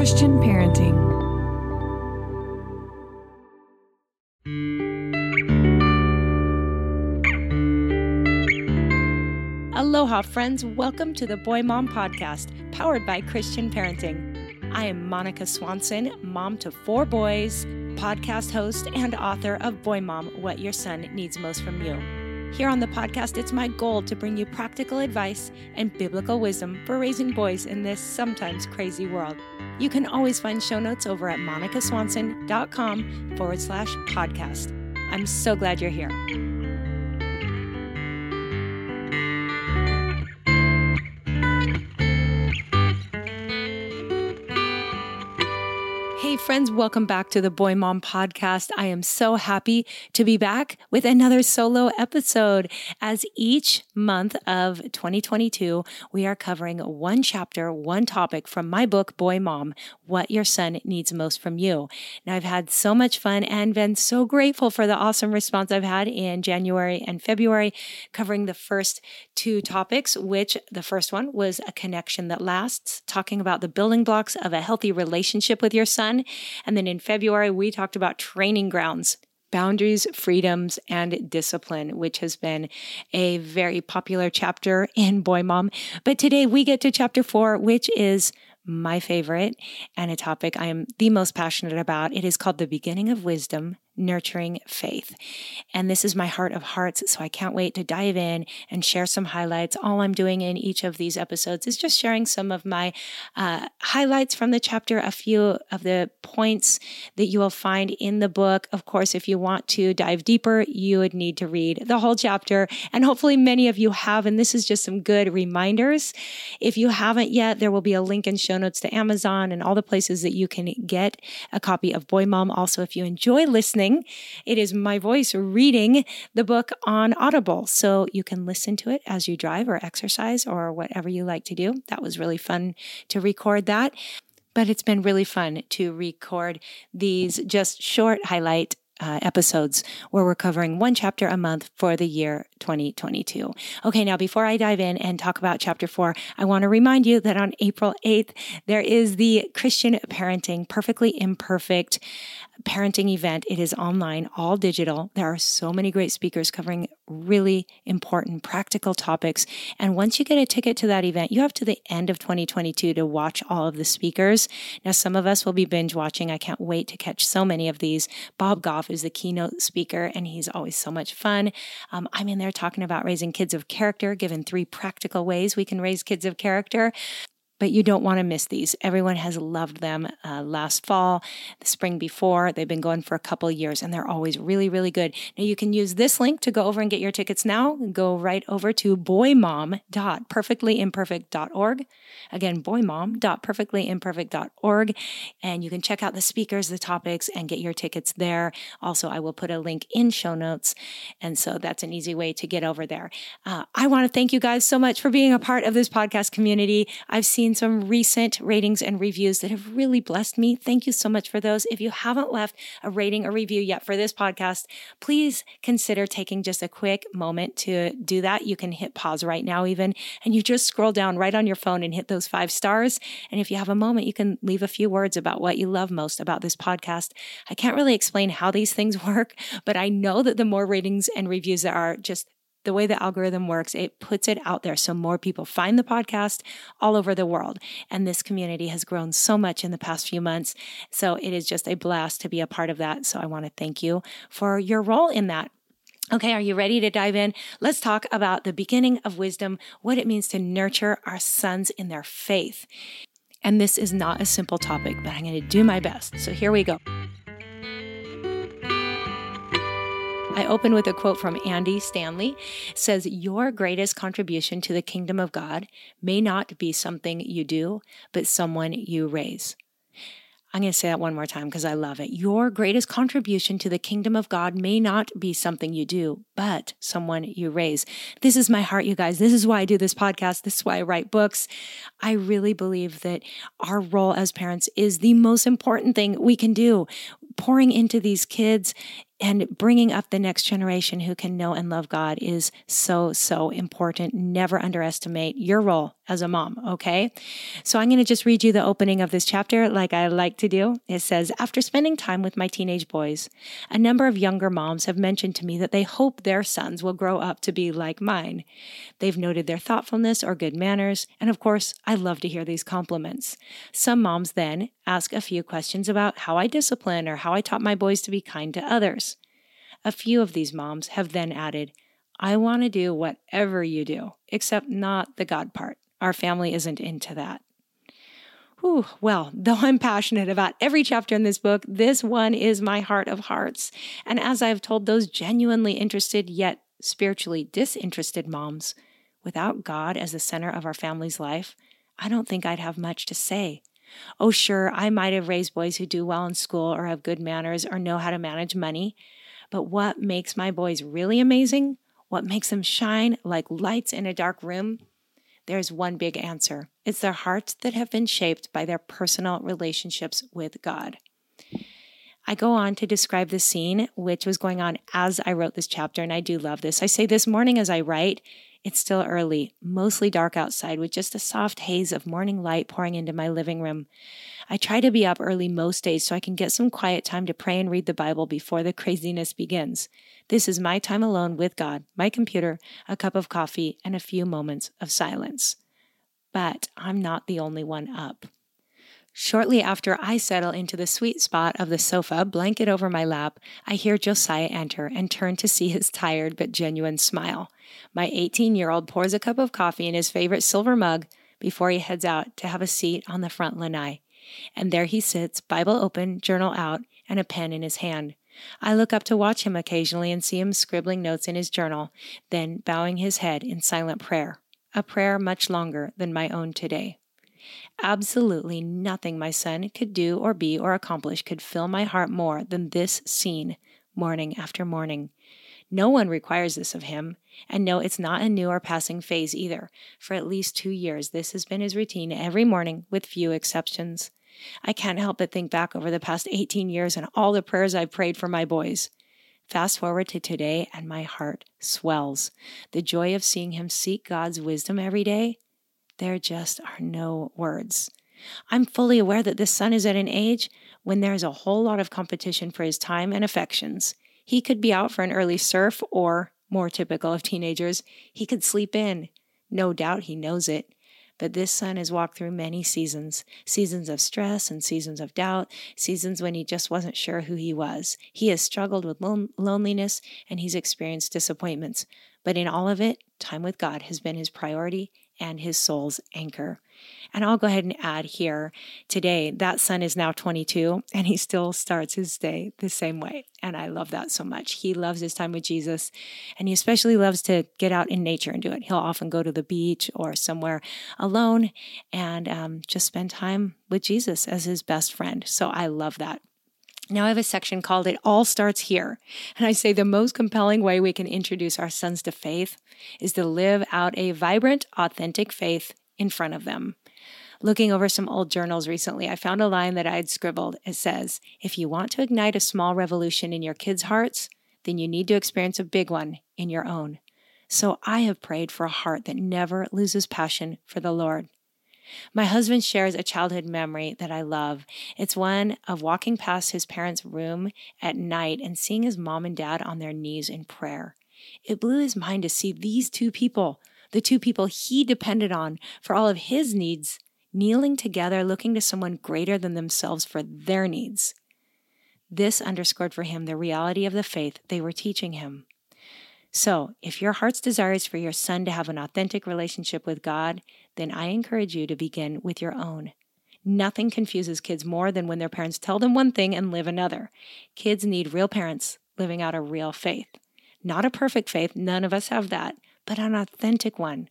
Christian Parenting. Aloha, friends. Welcome to the Boy Mom Podcast, powered by Christian Parenting. I am Monica Swanson, mom to four boys, podcast host, and author of Boy Mom What Your Son Needs Most from You. Here on the podcast, it's my goal to bring you practical advice and biblical wisdom for raising boys in this sometimes crazy world. You can always find show notes over at monicaswanson.com forward slash podcast. I'm so glad you're here. Friends, welcome back to the Boy Mom Podcast. I am so happy to be back with another solo episode. As each month of 2022, we are covering one chapter, one topic from my book, Boy Mom What Your Son Needs Most from You. Now, I've had so much fun and been so grateful for the awesome response I've had in January and February, covering the first two topics, which the first one was a connection that lasts, talking about the building blocks of a healthy relationship with your son. And then in February, we talked about training grounds boundaries, freedoms, and discipline, which has been a very popular chapter in Boy Mom. But today we get to chapter four, which is my favorite and a topic I am the most passionate about. It is called The Beginning of Wisdom nurturing faith. And this is my heart of hearts. So I can't wait to dive in and share some highlights. All I'm doing in each of these episodes is just sharing some of my uh, highlights from the chapter, a few of the points that you will find in the book. Of course, if you want to dive deeper, you would need to read the whole chapter. And hopefully, many of you have. And this is just some good reminders. If you haven't yet, there will be a link in show notes to Amazon and all the places that you can get a copy of Boy Mom. Also, if you enjoy listening, listening. It is my voice reading the book on Audible. So you can listen to it as you drive or exercise or whatever you like to do. That was really fun to record that. But it's been really fun to record these just short highlight uh, episodes where we're covering one chapter a month for the year 2022. Okay, now before I dive in and talk about chapter four, I want to remind you that on April 8th, there is the Christian Parenting Perfectly Imperfect parenting event. It is online, all digital. There are so many great speakers covering really important practical topics. And once you get a ticket to that event, you have to the end of 2022 to watch all of the speakers. Now, some of us will be binge watching. I can't wait to catch so many of these. Bob Goff is the keynote speaker, and he's always so much fun. Um, I'm in there talking about raising kids of character, given three practical ways we can raise kids of character but you don't want to miss these. Everyone has loved them uh, last fall, the spring before. They've been going for a couple years and they're always really, really good. Now you can use this link to go over and get your tickets now. Go right over to boymom.perfectlyimperfect.org. Again, boymom.perfectlyimperfect.org. And you can check out the speakers, the topics, and get your tickets there. Also, I will put a link in show notes. And so that's an easy way to get over there. Uh, I want to thank you guys so much for being a part of this podcast community. I've seen seen some recent ratings and reviews that have really blessed me. Thank you so much for those. If you haven't left a rating or review yet for this podcast, please consider taking just a quick moment to do that. You can hit pause right now, even, and you just scroll down right on your phone and hit those five stars. And if you have a moment, you can leave a few words about what you love most about this podcast. I can't really explain how these things work, but I know that the more ratings and reviews there are, just the way the algorithm works, it puts it out there so more people find the podcast all over the world. And this community has grown so much in the past few months. So it is just a blast to be a part of that. So I want to thank you for your role in that. Okay, are you ready to dive in? Let's talk about the beginning of wisdom, what it means to nurture our sons in their faith. And this is not a simple topic, but I'm going to do my best. So here we go. I open with a quote from Andy Stanley. It says, Your greatest contribution to the kingdom of God may not be something you do, but someone you raise. I'm going to say that one more time because I love it. Your greatest contribution to the kingdom of God may not be something you do, but someone you raise. This is my heart, you guys. This is why I do this podcast. This is why I write books. I really believe that our role as parents is the most important thing we can do. Pouring into these kids and bringing up the next generation who can know and love God is so, so important. Never underestimate your role as a mom, okay? So I'm going to just read you the opening of this chapter like I like to do. It says After spending time with my teenage boys, a number of younger moms have mentioned to me that they hope their sons will grow up to be like mine. They've noted their thoughtfulness or good manners, and of course, I love to hear these compliments. Some moms then ask a few questions about how I discipline or how I taught my boys to be kind to others. A few of these moms have then added, I want to do whatever you do, except not the God part. Our family isn't into that. Whew, well, though I'm passionate about every chapter in this book, this one is my heart of hearts. And as I've told those genuinely interested yet spiritually disinterested moms, without God as the center of our family's life, I don't think I'd have much to say. Oh, sure, I might have raised boys who do well in school or have good manners or know how to manage money, but what makes my boys really amazing, what makes them shine like lights in a dark room, there's one big answer it's their hearts that have been shaped by their personal relationships with God. I go on to describe the scene which was going on as I wrote this chapter, and I do love this. I say this morning as I write, it's still early, mostly dark outside, with just a soft haze of morning light pouring into my living room. I try to be up early most days so I can get some quiet time to pray and read the Bible before the craziness begins. This is my time alone with God, my computer, a cup of coffee, and a few moments of silence. But I'm not the only one up. Shortly after I settle into the sweet spot of the sofa, blanket over my lap, I hear Josiah enter and turn to see his tired but genuine smile. My 18 year old pours a cup of coffee in his favorite silver mug before he heads out to have a seat on the front lanai. And there he sits, Bible open, journal out, and a pen in his hand. I look up to watch him occasionally and see him scribbling notes in his journal, then bowing his head in silent prayer, a prayer much longer than my own today. Absolutely nothing my son could do or be or accomplish could fill my heart more than this scene, morning after morning. No one requires this of him, and no, it's not a new or passing phase either. For at least two years, this has been his routine every morning, with few exceptions. I can't help but think back over the past 18 years and all the prayers I've prayed for my boys. Fast forward to today, and my heart swells. The joy of seeing him seek God's wisdom every day, there just are no words. I'm fully aware that this son is at an age when there's a whole lot of competition for his time and affections. He could be out for an early surf, or, more typical of teenagers, he could sleep in. No doubt he knows it. But this son has walked through many seasons seasons of stress and seasons of doubt, seasons when he just wasn't sure who he was. He has struggled with lon- loneliness and he's experienced disappointments. But in all of it, time with God has been his priority and his soul's anchor. And I'll go ahead and add here today that son is now 22 and he still starts his day the same way. And I love that so much. He loves his time with Jesus and he especially loves to get out in nature and do it. He'll often go to the beach or somewhere alone and um, just spend time with Jesus as his best friend. So I love that. Now I have a section called It All Starts Here. And I say the most compelling way we can introduce our sons to faith is to live out a vibrant, authentic faith in front of them. Looking over some old journals recently, I found a line that I had scribbled. It says, If you want to ignite a small revolution in your kids' hearts, then you need to experience a big one in your own. So I have prayed for a heart that never loses passion for the Lord. My husband shares a childhood memory that I love. It's one of walking past his parents' room at night and seeing his mom and dad on their knees in prayer. It blew his mind to see these two people, the two people he depended on for all of his needs, kneeling together, looking to someone greater than themselves for their needs. This underscored for him the reality of the faith they were teaching him. So, if your heart's desire is for your son to have an authentic relationship with God, then I encourage you to begin with your own. Nothing confuses kids more than when their parents tell them one thing and live another. Kids need real parents living out a real faith. Not a perfect faith, none of us have that, but an authentic one.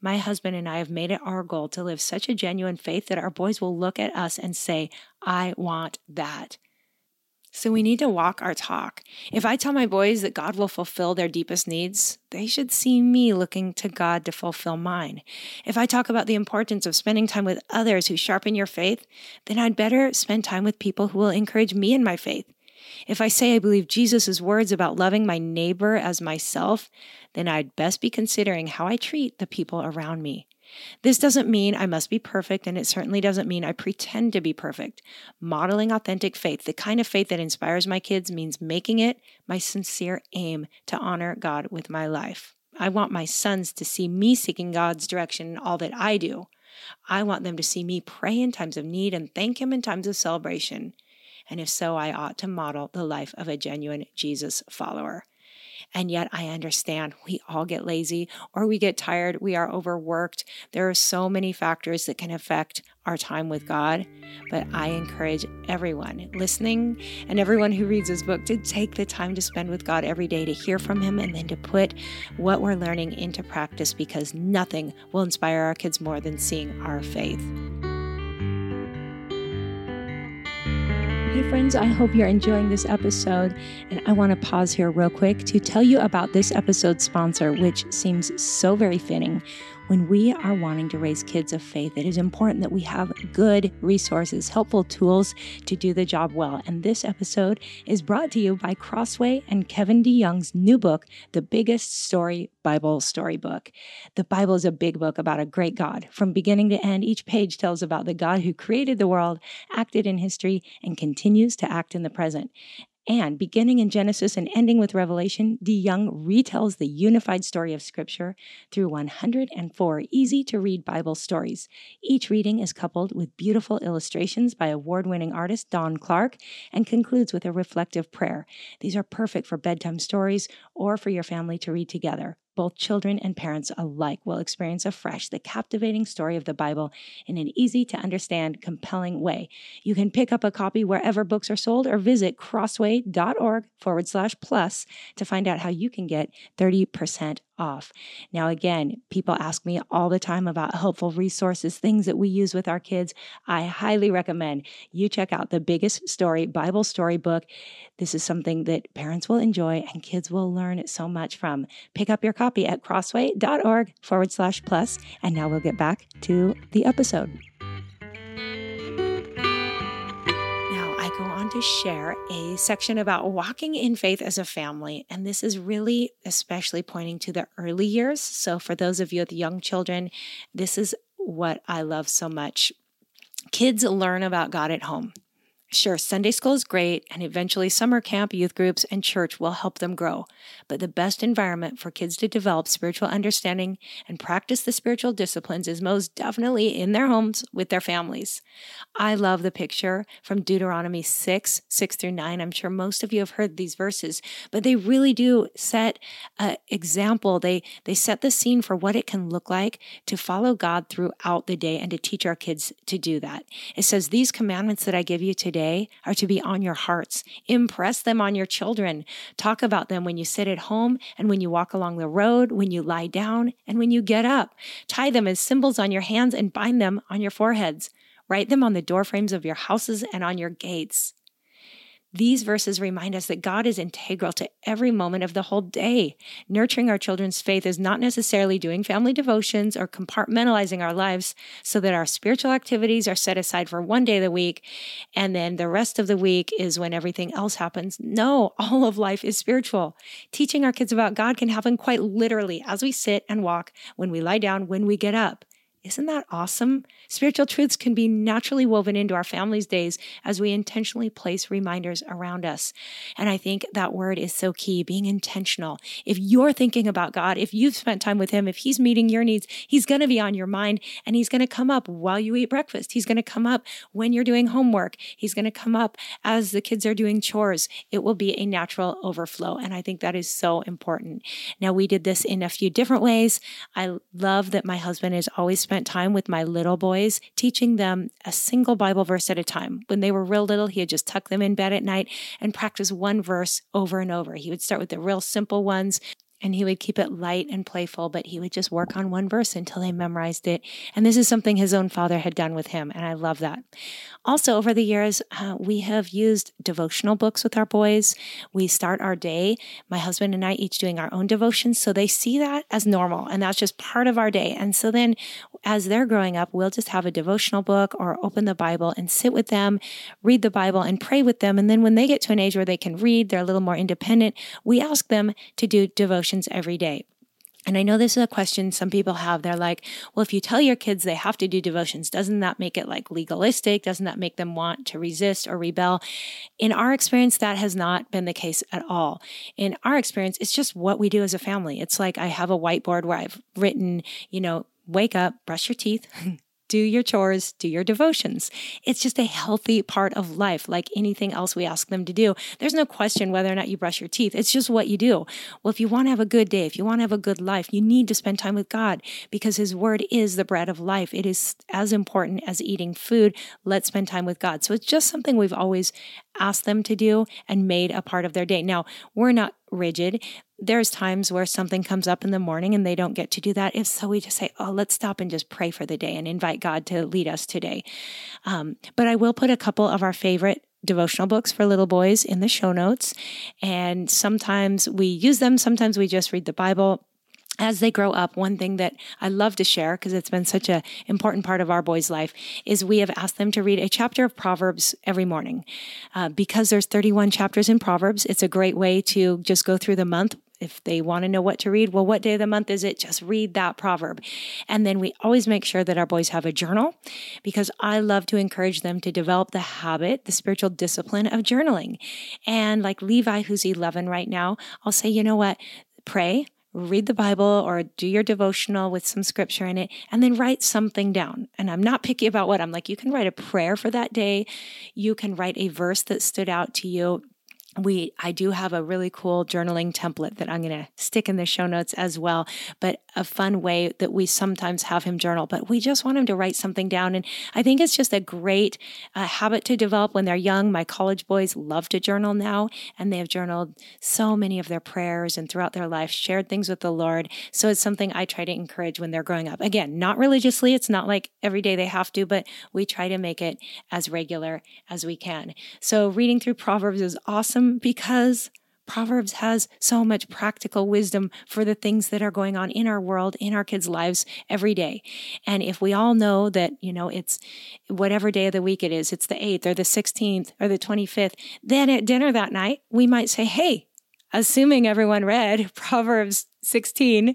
My husband and I have made it our goal to live such a genuine faith that our boys will look at us and say, I want that. So we need to walk our talk. If I tell my boys that God will fulfill their deepest needs, they should see me looking to God to fulfill mine. If I talk about the importance of spending time with others who sharpen your faith, then I'd better spend time with people who will encourage me in my faith. If I say I believe Jesus' words about loving my neighbor as myself, then I'd best be considering how I treat the people around me. This doesn't mean I must be perfect, and it certainly doesn't mean I pretend to be perfect. Modeling authentic faith, the kind of faith that inspires my kids, means making it my sincere aim to honor God with my life. I want my sons to see me seeking God's direction in all that I do. I want them to see me pray in times of need and thank Him in times of celebration. And if so, I ought to model the life of a genuine Jesus follower. And yet I understand we all get lazy or we get tired, we are overworked. There are so many factors that can affect our time with mm-hmm. God. But I encourage everyone listening and everyone who reads this book to take the time to spend with God every day to hear from Him and then to put what we're learning into practice because nothing will inspire our kids more than seeing our faith. Hey, friends, I hope you're enjoying this episode. And I want to pause here real quick to tell you about this episode's sponsor, which seems so very fitting. When we are wanting to raise kids of faith, it is important that we have good resources, helpful tools to do the job well. And this episode is brought to you by Crossway and Kevin DeYoung's new book, The Biggest Story Bible Storybook. The Bible is a big book about a great God. From beginning to end, each page tells about the God who created the world, acted in history, and continues to act in the present. And beginning in Genesis and ending with Revelation, DeYoung retells the unified story of Scripture through 104 easy to read Bible stories. Each reading is coupled with beautiful illustrations by award winning artist Don Clark and concludes with a reflective prayer. These are perfect for bedtime stories or for your family to read together both children and parents alike will experience afresh the captivating story of the Bible in an easy to understand, compelling way. You can pick up a copy wherever books are sold or visit crossway.org forward slash plus to find out how you can get 30% off. Now, again, people ask me all the time about helpful resources, things that we use with our kids. I highly recommend you check out the biggest story Bible storybook. This is something that parents will enjoy and kids will learn so much from. Pick up your copy at crossway.org forward slash plus. And now we'll get back to the episode. Go on to share a section about walking in faith as a family. And this is really especially pointing to the early years. So, for those of you with young children, this is what I love so much. Kids learn about God at home. Sure, Sunday school is great, and eventually summer camp, youth groups, and church will help them grow. But the best environment for kids to develop spiritual understanding and practice the spiritual disciplines is most definitely in their homes with their families. I love the picture from Deuteronomy 6 6 through 9. I'm sure most of you have heard these verses, but they really do set an example. They, they set the scene for what it can look like to follow God throughout the day and to teach our kids to do that. It says, These commandments that I give you today are to be on your hearts. Impress them on your children. Talk about them when you sit at home and when you walk along the road, when you lie down, and when you get up. Tie them as symbols on your hands and bind them on your foreheads. Write them on the doorframes of your houses and on your gates. These verses remind us that God is integral to every moment of the whole day. Nurturing our children's faith is not necessarily doing family devotions or compartmentalizing our lives so that our spiritual activities are set aside for one day of the week and then the rest of the week is when everything else happens. No, all of life is spiritual. Teaching our kids about God can happen quite literally as we sit and walk, when we lie down, when we get up. Isn't that awesome? Spiritual truths can be naturally woven into our family's days as we intentionally place reminders around us. And I think that word is so key being intentional. If you're thinking about God, if you've spent time with Him, if He's meeting your needs, He's going to be on your mind and He's going to come up while you eat breakfast. He's going to come up when you're doing homework. He's going to come up as the kids are doing chores. It will be a natural overflow. And I think that is so important. Now, we did this in a few different ways. I love that my husband is always spent spent time with my little boys, teaching them a single Bible verse at a time. When they were real little, he would just tuck them in bed at night and practice one verse over and over. He would start with the real simple ones and he would keep it light and playful, but he would just work on one verse until they memorized it. And this is something his own father had done with him, and I love that. Also, over the years, uh, we have used devotional books with our boys. We start our day, my husband and I each doing our own devotions, so they see that as normal, and that's just part of our day. And so then, as they're growing up, we'll just have a devotional book or open the Bible and sit with them, read the Bible, and pray with them. And then when they get to an age where they can read, they're a little more independent, we ask them to do devotions every day. And I know this is a question some people have. They're like, well, if you tell your kids they have to do devotions, doesn't that make it like legalistic? Doesn't that make them want to resist or rebel? In our experience, that has not been the case at all. In our experience, it's just what we do as a family. It's like I have a whiteboard where I've written, you know, wake up, brush your teeth, do your chores, do your devotions. It's just a healthy part of life, like anything else we ask them to do. There's no question whether or not you brush your teeth. It's just what you do. Well, if you want to have a good day, if you want to have a good life, you need to spend time with God because His Word is the bread of life. It is as important as eating food. Let's spend time with God. So it's just something we've always asked them to do and made a part of their day. Now, we're not rigid. There's times where something comes up in the morning and they don't get to do that. If so, we just say, oh, let's stop and just pray for the day and invite God to lead us today. Um, but I will put a couple of our favorite devotional books for little boys in the show notes. And sometimes we use them, sometimes we just read the Bible as they grow up, one thing that I love to share because it's been such an important part of our boys' life is we have asked them to read a chapter of Proverbs every morning. Uh, because there's 31 chapters in Proverbs, it's a great way to just go through the month. If they want to know what to read, well, what day of the month is it? Just read that proverb. And then we always make sure that our boys have a journal because I love to encourage them to develop the habit, the spiritual discipline of journaling. And like Levi, who's 11 right now, I'll say, you know what? Pray, read the Bible or do your devotional with some scripture in it, and then write something down. And I'm not picky about what I'm like. You can write a prayer for that day. You can write a verse that stood out to you we i do have a really cool journaling template that i'm going to stick in the show notes as well but a fun way that we sometimes have him journal but we just want him to write something down. And i think it's just a great uh, habit to develop when they're young. My college boys love to journal now and they have journaled so many of their prayers and throughout their life shared things with the lord. So it's something i try to encourage when they're growing up. Again not religiously it's not like every day they have to but we try to make it as regular as we can. So reading through proverbs is awesome because Proverbs has so much practical wisdom for the things that are going on in our world, in our kids' lives every day. And if we all know that, you know, it's whatever day of the week it is, it's the 8th or the 16th or the 25th, then at dinner that night, we might say, hey, assuming everyone read Proverbs 16,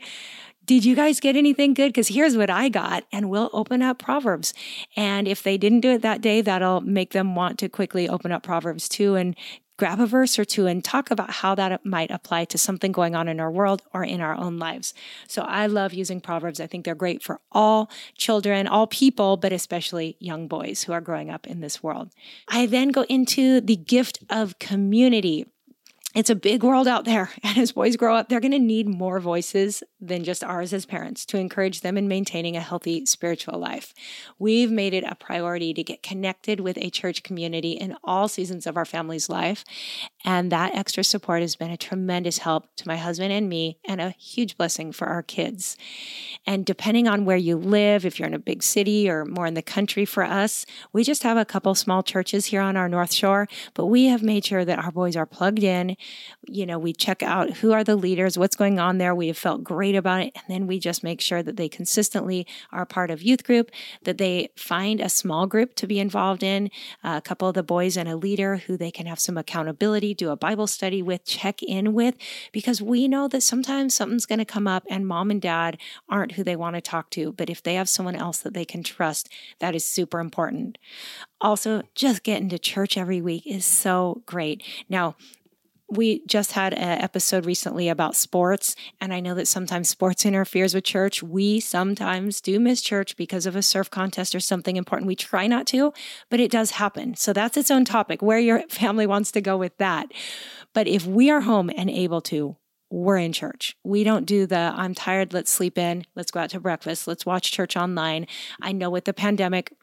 did you guys get anything good? Because here's what I got. And we'll open up Proverbs. And if they didn't do it that day, that'll make them want to quickly open up Proverbs 2 and grab a verse or two and talk about how that might apply to something going on in our world or in our own lives. So I love using Proverbs. I think they're great for all children, all people, but especially young boys who are growing up in this world. I then go into the gift of community it's a big world out there. And as boys grow up, they're going to need more voices than just ours as parents to encourage them in maintaining a healthy spiritual life. We've made it a priority to get connected with a church community in all seasons of our family's life. And that extra support has been a tremendous help to my husband and me and a huge blessing for our kids. And depending on where you live, if you're in a big city or more in the country for us, we just have a couple small churches here on our North Shore, but we have made sure that our boys are plugged in You know, we check out who are the leaders, what's going on there. We have felt great about it. And then we just make sure that they consistently are part of youth group, that they find a small group to be involved in, a couple of the boys and a leader who they can have some accountability, do a Bible study with, check in with, because we know that sometimes something's going to come up and mom and dad aren't who they want to talk to. But if they have someone else that they can trust, that is super important. Also, just getting to church every week is so great. Now, we just had an episode recently about sports, and I know that sometimes sports interferes with church. We sometimes do miss church because of a surf contest or something important. We try not to, but it does happen. So that's its own topic where your family wants to go with that. But if we are home and able to, we're in church. We don't do the I'm tired, let's sleep in, let's go out to breakfast, let's watch church online. I know with the pandemic,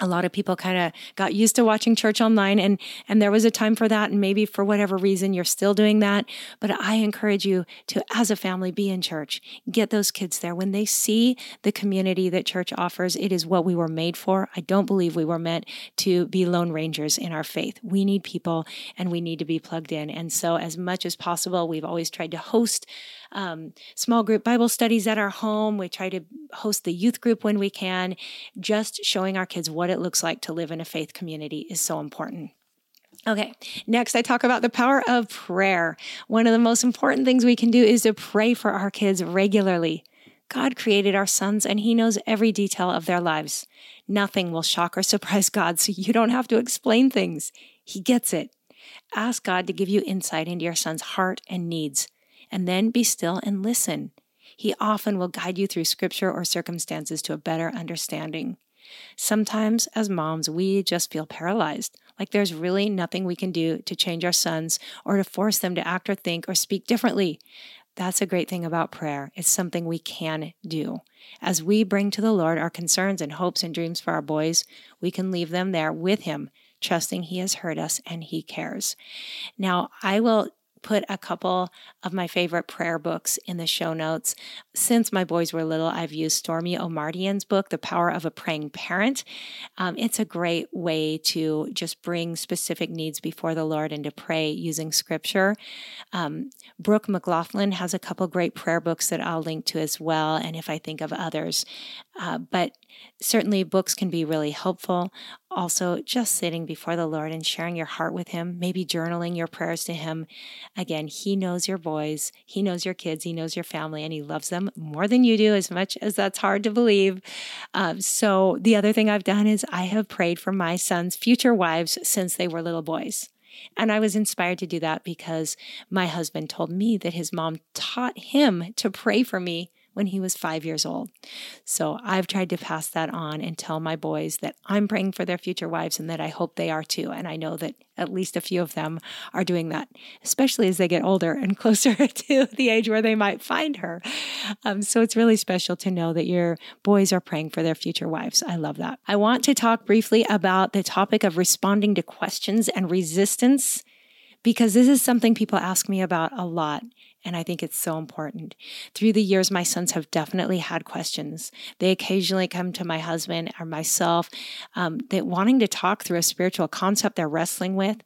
a lot of people kind of got used to watching church online and and there was a time for that and maybe for whatever reason you're still doing that but i encourage you to as a family be in church. Get those kids there. When they see the community that church offers it is what we were made for. I don't believe we were meant to be lone rangers in our faith. We need people and we need to be plugged in. And so as much as possible we've always tried to host um, small group Bible studies at our home. We try to host the youth group when we can. Just showing our kids what it looks like to live in a faith community is so important. Okay, next I talk about the power of prayer. One of the most important things we can do is to pray for our kids regularly. God created our sons and He knows every detail of their lives. Nothing will shock or surprise God, so you don't have to explain things. He gets it. Ask God to give you insight into your son's heart and needs and then be still and listen. He often will guide you through scripture or circumstances to a better understanding. Sometimes, as moms, we just feel paralyzed, like there's really nothing we can do to change our sons or to force them to act or think or speak differently. That's a great thing about prayer. It's something we can do. As we bring to the Lord our concerns and hopes and dreams for our boys, we can leave them there with Him, trusting He has heard us and He cares. Now, I will put a couple of my favorite prayer books in the show notes. Since my boys were little, I've used Stormie Omartian's book, The Power of a Praying Parent. Um, it's a great way to just bring specific needs before the Lord and to pray using scripture. Um, Brooke McGlothlin has a couple great prayer books that I'll link to as well, and if I think of others. Uh, but certainly, books can be really helpful. Also, just sitting before the Lord and sharing your heart with Him, maybe journaling your prayers to Him. Again, He knows your boys, He knows your kids, He knows your family, and He loves them more than you do, as much as that's hard to believe. Um, so, the other thing I've done is I have prayed for my son's future wives since they were little boys. And I was inspired to do that because my husband told me that his mom taught him to pray for me when he was five years old. So I've tried to pass that on and tell my boys that I'm praying for their future wives and that I hope they are too. And I know that at least a few of them are doing that, especially as they get older and closer to the age where they might find her. Um, so it's really special to know that your boys are praying for their future wives. I love that. I want to talk briefly about the topic of responding to questions and resistance because this is something people ask me about a lot. And I think it's so important. Through the years, my sons have definitely had questions. They occasionally come to my husband or myself um, that wanting to talk through a spiritual concept they're wrestling with.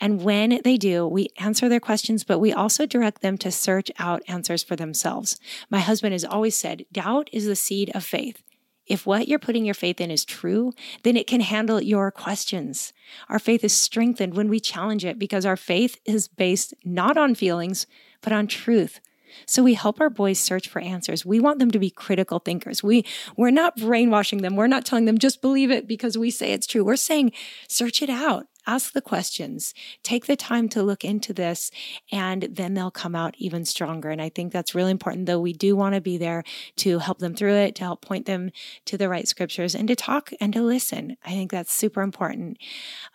And when they do, we answer their questions, but we also direct them to search out answers for themselves. My husband has always said, doubt is the seed of faith. If what you're putting your faith in is true, then it can handle your questions. Our faith is strengthened when we challenge it because our faith is based not on feelings, but on truth. So we help our boys search for answers. We want them to be critical thinkers. We we're not brainwashing them. We're not telling them just believe it because we say it's true. We're saying search it out. Ask the questions. Take the time to look into this and then they'll come out even stronger. And I think that's really important though we do want to be there to help them through it, to help point them to the right scriptures and to talk and to listen. I think that's super important.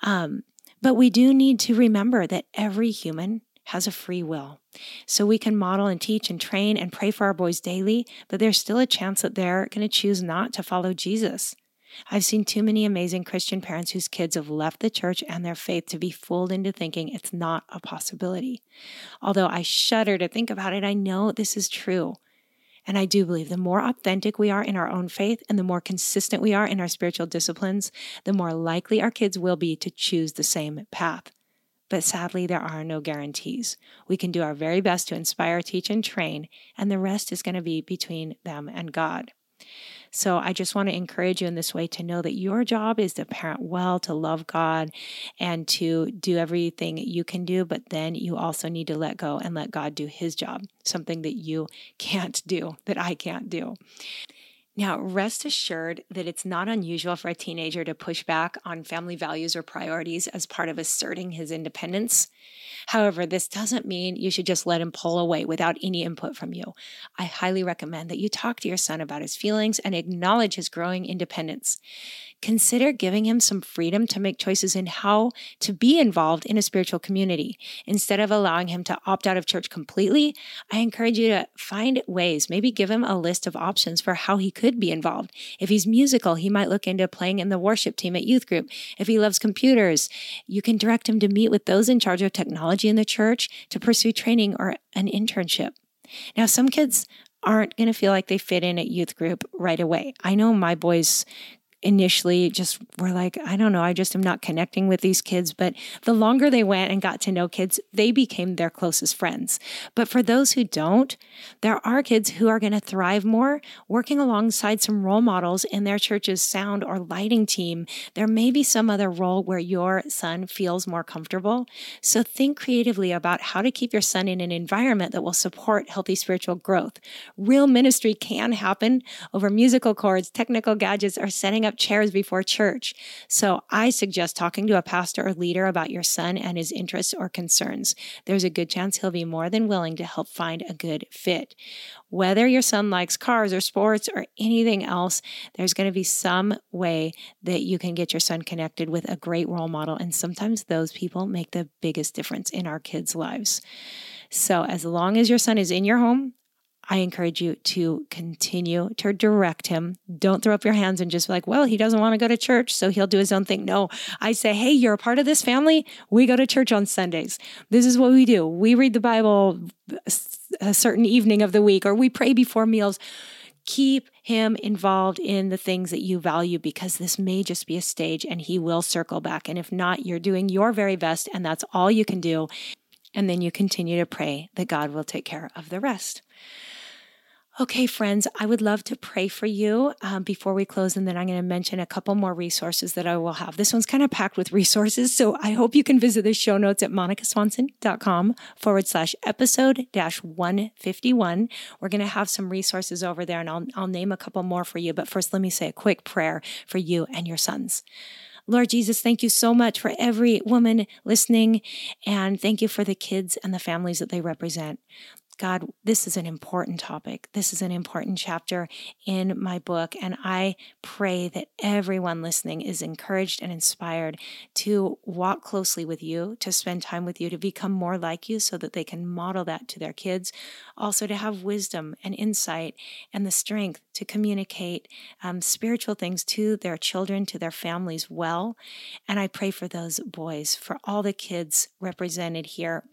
Um, but we do need to remember that every human has a free will. So we can model and teach and train and pray for our boys daily, but there's still a chance that they're going to choose not to follow Jesus. I've seen too many amazing Christian parents whose kids have left the church and their faith to be fooled into thinking it's not a possibility. Although I shudder to think about it, I know this is true. And I do believe the more authentic we are in our own faith and the more consistent we are in our spiritual disciplines, the more likely our kids will be to choose the same path. But sadly, there are no guarantees. We can do our very best to inspire, teach, and train, and the rest is going to be between them and God. So I just want to encourage you in this way to know that your job is to parent well, to love God, and to do everything you can do. But then you also need to let go and let God do his job, something that you can't do, that I can't do. Now, rest assured that it's not unusual for a teenager to push back on family values or priorities as part of asserting his independence. However, this doesn't mean you should just let him pull away without any input from you. I highly recommend that you talk to your son about his feelings and acknowledge his growing independence consider giving him some freedom to make choices in how to be involved in a spiritual community. Instead of allowing him to opt out of church completely, I encourage you to find ways, maybe give him a list of options for how he could be involved. If he's musical, he might look into playing in the worship team at youth group. If he loves computers, you can direct him to meet with those in charge of technology in the church to pursue training or an internship. Now, some kids aren't going to feel like they fit in at youth group right away. I know my boys initially just were like, I don't know, I just am not connecting with these kids. But the longer they went and got to know kids, they became their closest friends. But for those who don't, there are kids who are going to thrive more working alongside some role models in their church's sound or lighting team. There may be some other role where your son feels more comfortable. So think creatively about how to keep your son in an environment that will support healthy spiritual growth. Real ministry can happen over musical chords, technical gadgets, or setting up chairs before church. So I suggest talking to a pastor or leader about your son and his interests or concerns. There's a good chance he'll be more than willing to help find a good fit. Whether your son likes cars or sports or anything else, there's going to be some way that you can get your son connected with a great role model. And sometimes those people make the biggest difference in our kids' lives. So, as long as your son is in your home, I encourage you to continue to direct him. Don't throw up your hands and just be like, well, he doesn't want to go to church, so he'll do his own thing. No, I say, hey, you're a part of this family. We go to church on Sundays. This is what we do. We read the Bible a certain evening of the week, or we pray before meals. Keep him involved in the things that you value because this may just be a stage and he will circle back. And if not, you're doing your very best, and that's all you can do. And then you continue to pray that God will take care of the rest. Okay, friends, I would love to pray for you um, before we close, and then I'm going to mention a couple more resources that I will have. This one's kind of packed with resources, so I hope you can visit the show notes at monicaswanson.com forward slash episode dash 151. We're going to have some resources over there, and I'll, I'll name a couple more for you. But first, let me say a quick prayer for you and your sons. Lord Jesus, thank you so much for every woman listening, and thank you for the kids and the families that they represent. God, this is an important topic. This is an important chapter in my book. And I pray that everyone listening is encouraged and inspired to walk closely with you, to spend time with you, to become more like you so that they can model that to their kids. Also, to have wisdom and insight and the strength to communicate um, spiritual things to their children, to their families well. And I pray for those boys, for all the kids represented here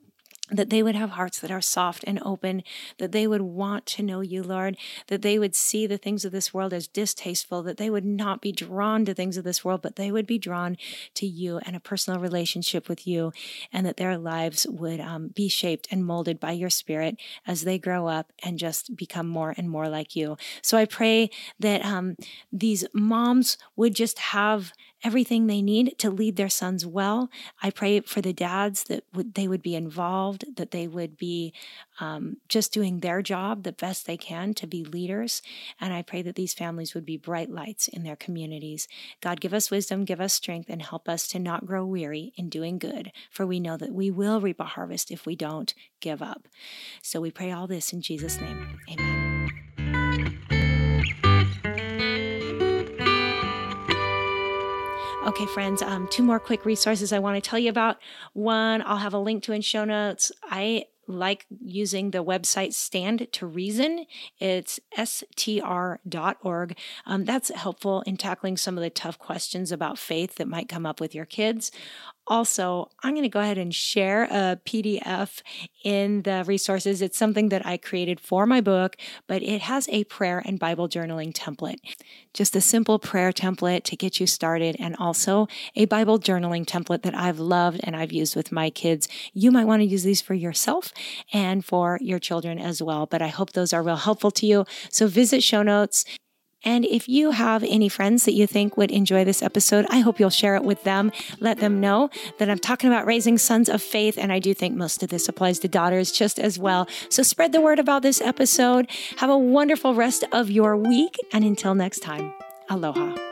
that they would have hearts that are soft and open, that they would want to know you, Lord, that they would see the things of this world as distasteful, that they would not be drawn to things of this world, but they would be drawn to you and a personal relationship with you, and that their lives would um, be shaped and molded by your spirit as they grow up and just become more and more like you. So I pray that um, these moms would just have everything they need to lead their sons well. I pray for the dads that would, they would be involved, that they would be um, just doing their job the best they can to be leaders. And I pray that these families would be bright lights in their communities. God, give us wisdom, give us strength, and help us to not grow weary in doing good, for we know that we will reap a harvest if we don't give up. So we pray all this in Jesus' name. Amen. Okay, friends, um, two more quick resources I want to tell you about. One, I'll have a link to in show notes. I like using the website Stand to Reason. It's str.org. Um, that's helpful in tackling some of the tough questions about faith that might come up with your kids. Also, I'm going to go ahead and share a PDF in the resources. It's something that I created for my book, but it has a prayer and Bible journaling template. Just a simple prayer template to get you started, and also a Bible journaling template that I've loved and I've used with my kids. You might want to use these for yourself and for your children as well, but I hope those are real helpful to you. So visit show notes and if you have any friends that you think would enjoy this episode, I hope you'll share it with them. Let them know that I'm talking about raising sons of faith. And I do think most of this applies to daughters just as well. So spread the word about this episode. Have a wonderful rest of your week. And until next time, aloha.